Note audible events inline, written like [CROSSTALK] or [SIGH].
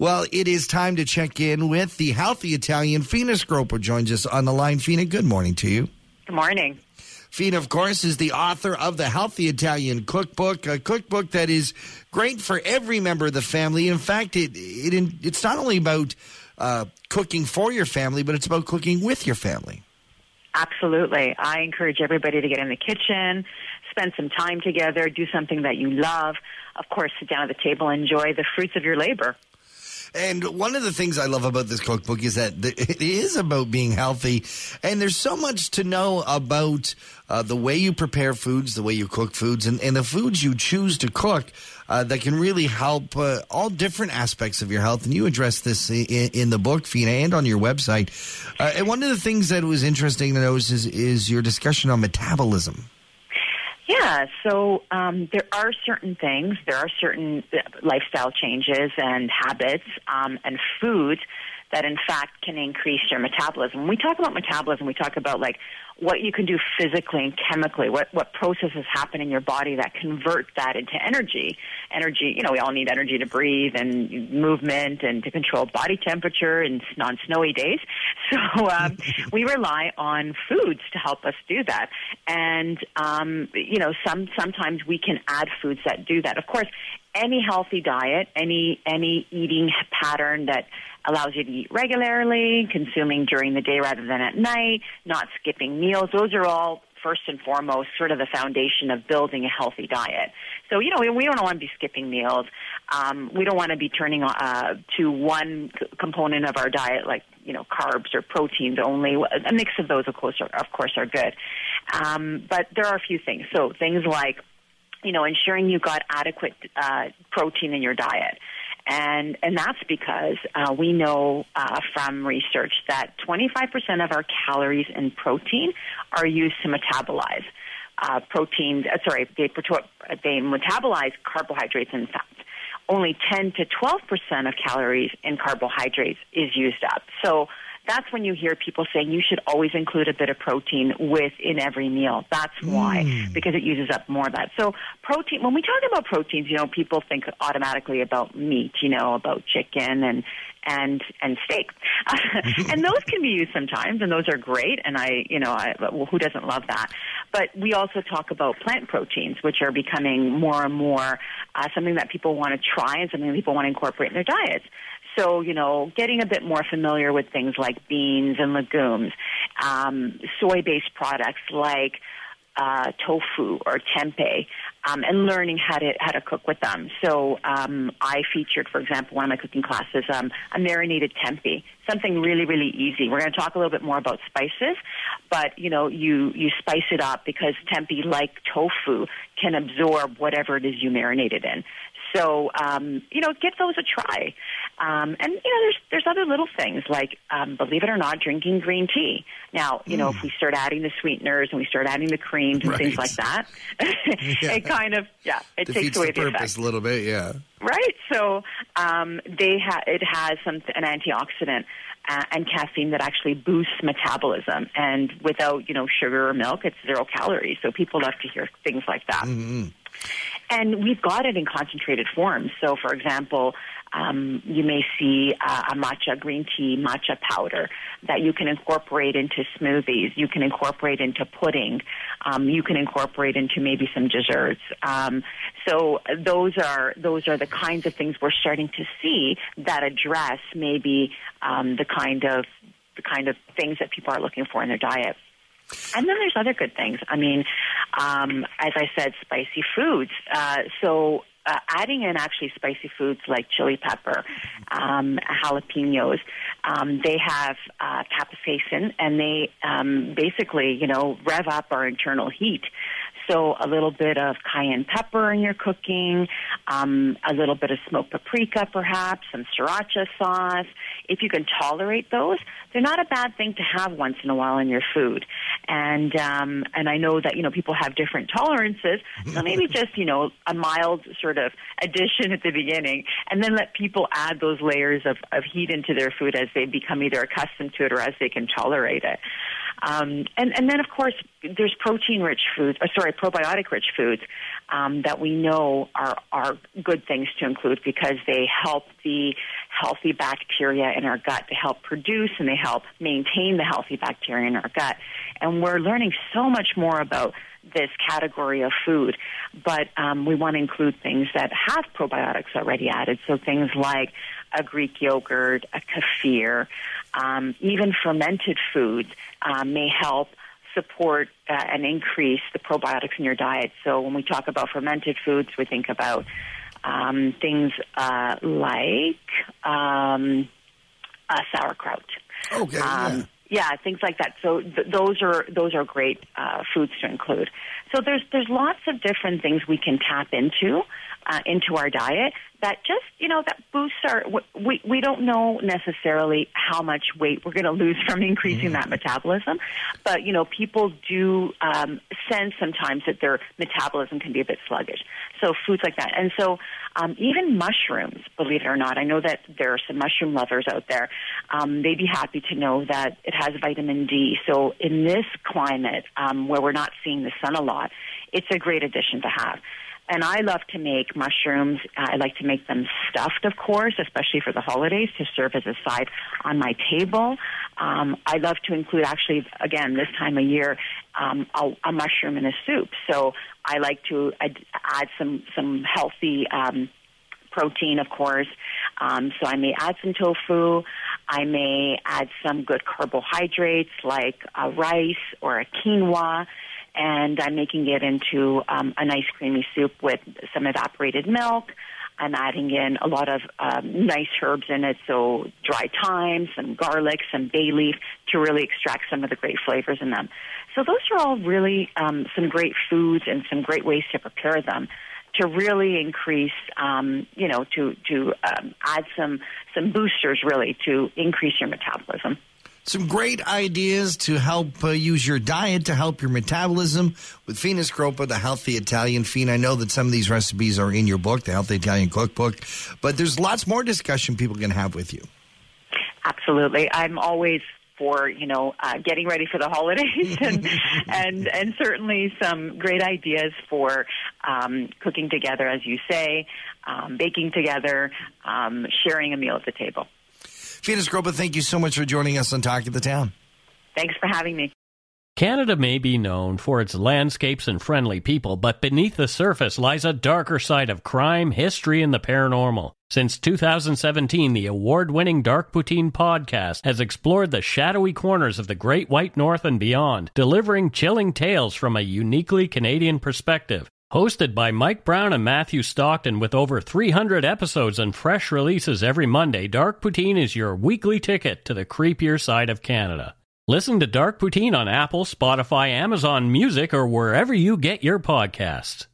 Well, it is time to check in with the healthy Italian Fina Scroppo joins us on the line. Fina, good morning to you. Good morning. Fina, of course, is the author of the Healthy Italian Cookbook, a cookbook that is great for every member of the family. In fact, it, it it's not only about uh, cooking for your family, but it's about cooking with your family. Absolutely. I encourage everybody to get in the kitchen, spend some time together, do something that you love. Of course, sit down at the table, and enjoy the fruits of your labor. And one of the things I love about this cookbook is that [LAUGHS] it is about being healthy, and there's so much to know about uh, the way you prepare foods, the way you cook foods, and, and the foods you choose to cook uh, that can really help uh, all different aspects of your health. And you address this in, in the book, Fina, and on your website. Uh, and one of the things that was interesting to notice is, is your discussion on metabolism. Yeah, so um, there are certain things, there are certain uh, lifestyle changes and habits um, and foods that in fact can increase your metabolism. When we talk about metabolism, we talk about like what you can do physically and chemically, what, what processes happen in your body that convert that into energy. Energy, you know, we all need energy to breathe and movement and to control body temperature and on snowy days. [LAUGHS] So um, [LAUGHS] we rely on foods to help us do that. And, um, you know, some, sometimes we can add foods that do that. Of course, any healthy diet, any, any eating pattern that allows you to eat regularly, consuming during the day rather than at night, not skipping meals. Those are all first and foremost sort of the foundation of building a healthy diet. So, you know, we, don't want to be skipping meals. Um, we don't want to be turning uh, to one component of our diet, like, you know, carbs or proteins only. A mix of those, of course, are, of course, are good. Um, but there are a few things. So things like, you know, ensuring you've got adequate uh, protein in your diet. And, and that's because uh, we know uh, from research that 25% of our calories in protein are used to metabolize uh, proteins. Uh, sorry, they, they metabolize carbohydrates and fats. Only 10 to 12% of calories in carbohydrates is used up. So that's when you hear people saying you should always include a bit of protein within every meal. That's why, mm. because it uses up more of that. So protein, when we talk about proteins, you know, people think automatically about meat, you know, about chicken and, and, and steak. [LAUGHS] and those can be used sometimes and those are great. And I, you know, I, well, who doesn't love that? But we also talk about plant proteins, which are becoming more and more uh, something that people want to try and something that people want to incorporate in their diets. So, you know, getting a bit more familiar with things like beans and legumes, um, soy based products like uh, tofu or tempeh, um, and learning how to how to cook with them. So um, I featured, for example, one of my cooking classes, um, a marinated tempeh, something really really easy. We're going to talk a little bit more about spices, but you know you you spice it up because tempeh, like tofu, can absorb whatever it is you marinate it in. So um, you know, give those a try. Um, and you know, there's there's other little things like, um, believe it or not, drinking green tea. Now, you mm. know, if we start adding the sweeteners and we start adding the creams and right. things like that, [LAUGHS] yeah. it kind of yeah, it Defeats takes away the, the purpose effect. a little bit. Yeah. Right. So um, they ha- it has some an antioxidant. Uh, and caffeine that actually boosts metabolism. And without, you know, sugar or milk, it's zero calories. So people love to hear things like that. Mm-hmm. And we've got it in concentrated forms. So, for example, um, you may see uh, a matcha green tea, matcha powder that you can incorporate into smoothies. You can incorporate into pudding. Um, you can incorporate into maybe some desserts. Um, so those are those are the kinds of things we're starting to see that address maybe um, the kind of the kind of things that people are looking for in their diet. And then there's other good things. I mean, um, as I said, spicy foods. Uh, so uh, adding in actually spicy foods like chili pepper, um, jalapenos. Um, they have uh, capsaicin, and they um, basically, you know, rev up our internal heat. So a little bit of cayenne pepper in your cooking, um, a little bit of smoked paprika, perhaps some sriracha sauce. If you can tolerate those, they're not a bad thing to have once in a while in your food. And um, and I know that you know people have different tolerances, so [LAUGHS] maybe just you know a mild sort of addition at the beginning, and then let people add those layers of, of heat into their food as they become either accustomed to it or as they can tolerate it. Um, and, and then, of course, there's protein-rich foods, or sorry, probiotic-rich foods. Um, that we know are, are good things to include because they help the healthy bacteria in our gut to help produce and they help maintain the healthy bacteria in our gut. And we're learning so much more about this category of food, but um, we want to include things that have probiotics already added. So things like a Greek yogurt, a kefir, um, even fermented foods um, may help support uh, and increase the probiotics in your diet. So when we talk about fermented foods, we think about um, things uh, like um, uh, sauerkraut. Okay. Um, yeah, things like that. So th- those are those are great uh, foods to include. So there's there's lots of different things we can tap into uh, into our diet that just you know that boosts our we we don't know necessarily how much weight we're going to lose from increasing mm. that metabolism but you know people do um, sense sometimes that their metabolism can be a bit sluggish so foods like that and so um, even mushrooms believe it or not i know that there are some mushroom lovers out there um, they'd be happy to know that it has vitamin d so in this climate um, where we're not seeing the sun a lot it's a great addition to have and I love to make mushrooms. I like to make them stuffed, of course, especially for the holidays to serve as a side on my table. Um, I love to include, actually, again, this time of year, um, a, a mushroom in a soup. So I like to add, add some some healthy. Um, protein, of course. Um, so I may add some tofu. I may add some good carbohydrates like a rice or a quinoa and I'm making it into um, a nice creamy soup with some evaporated milk. I'm adding in a lot of um, nice herbs in it, so dry thyme, some garlic, some bay leaf to really extract some of the great flavors in them. So those are all really um, some great foods and some great ways to prepare them to really increase, um, you know, to to um, add some some boosters really to increase your metabolism some great ideas to help uh, use your diet to help your metabolism with Fina Scroppo, the healthy Italian fiend. I know that some of these recipes are in your book, the Healthy Italian Cookbook, but there's lots more discussion people can have with you. Absolutely. I'm always for you know uh, getting ready for the holidays [LAUGHS] and and and certainly some great ideas for um, cooking together, as you say, um, baking together, um, sharing a meal at the table. Fina Scroppo, thank you so much for joining us on Talk of the Town. Thanks for having me. Canada may be known for its landscapes and friendly people, but beneath the surface lies a darker side of crime, history, and the paranormal. Since 2017, the award winning Dark Poutine podcast has explored the shadowy corners of the Great White North and beyond, delivering chilling tales from a uniquely Canadian perspective. Hosted by Mike Brown and Matthew Stockton with over 300 episodes and fresh releases every Monday, Dark Poutine is your weekly ticket to the creepier side of Canada. Listen to Dark Poutine on Apple, Spotify, Amazon Music, or wherever you get your podcasts.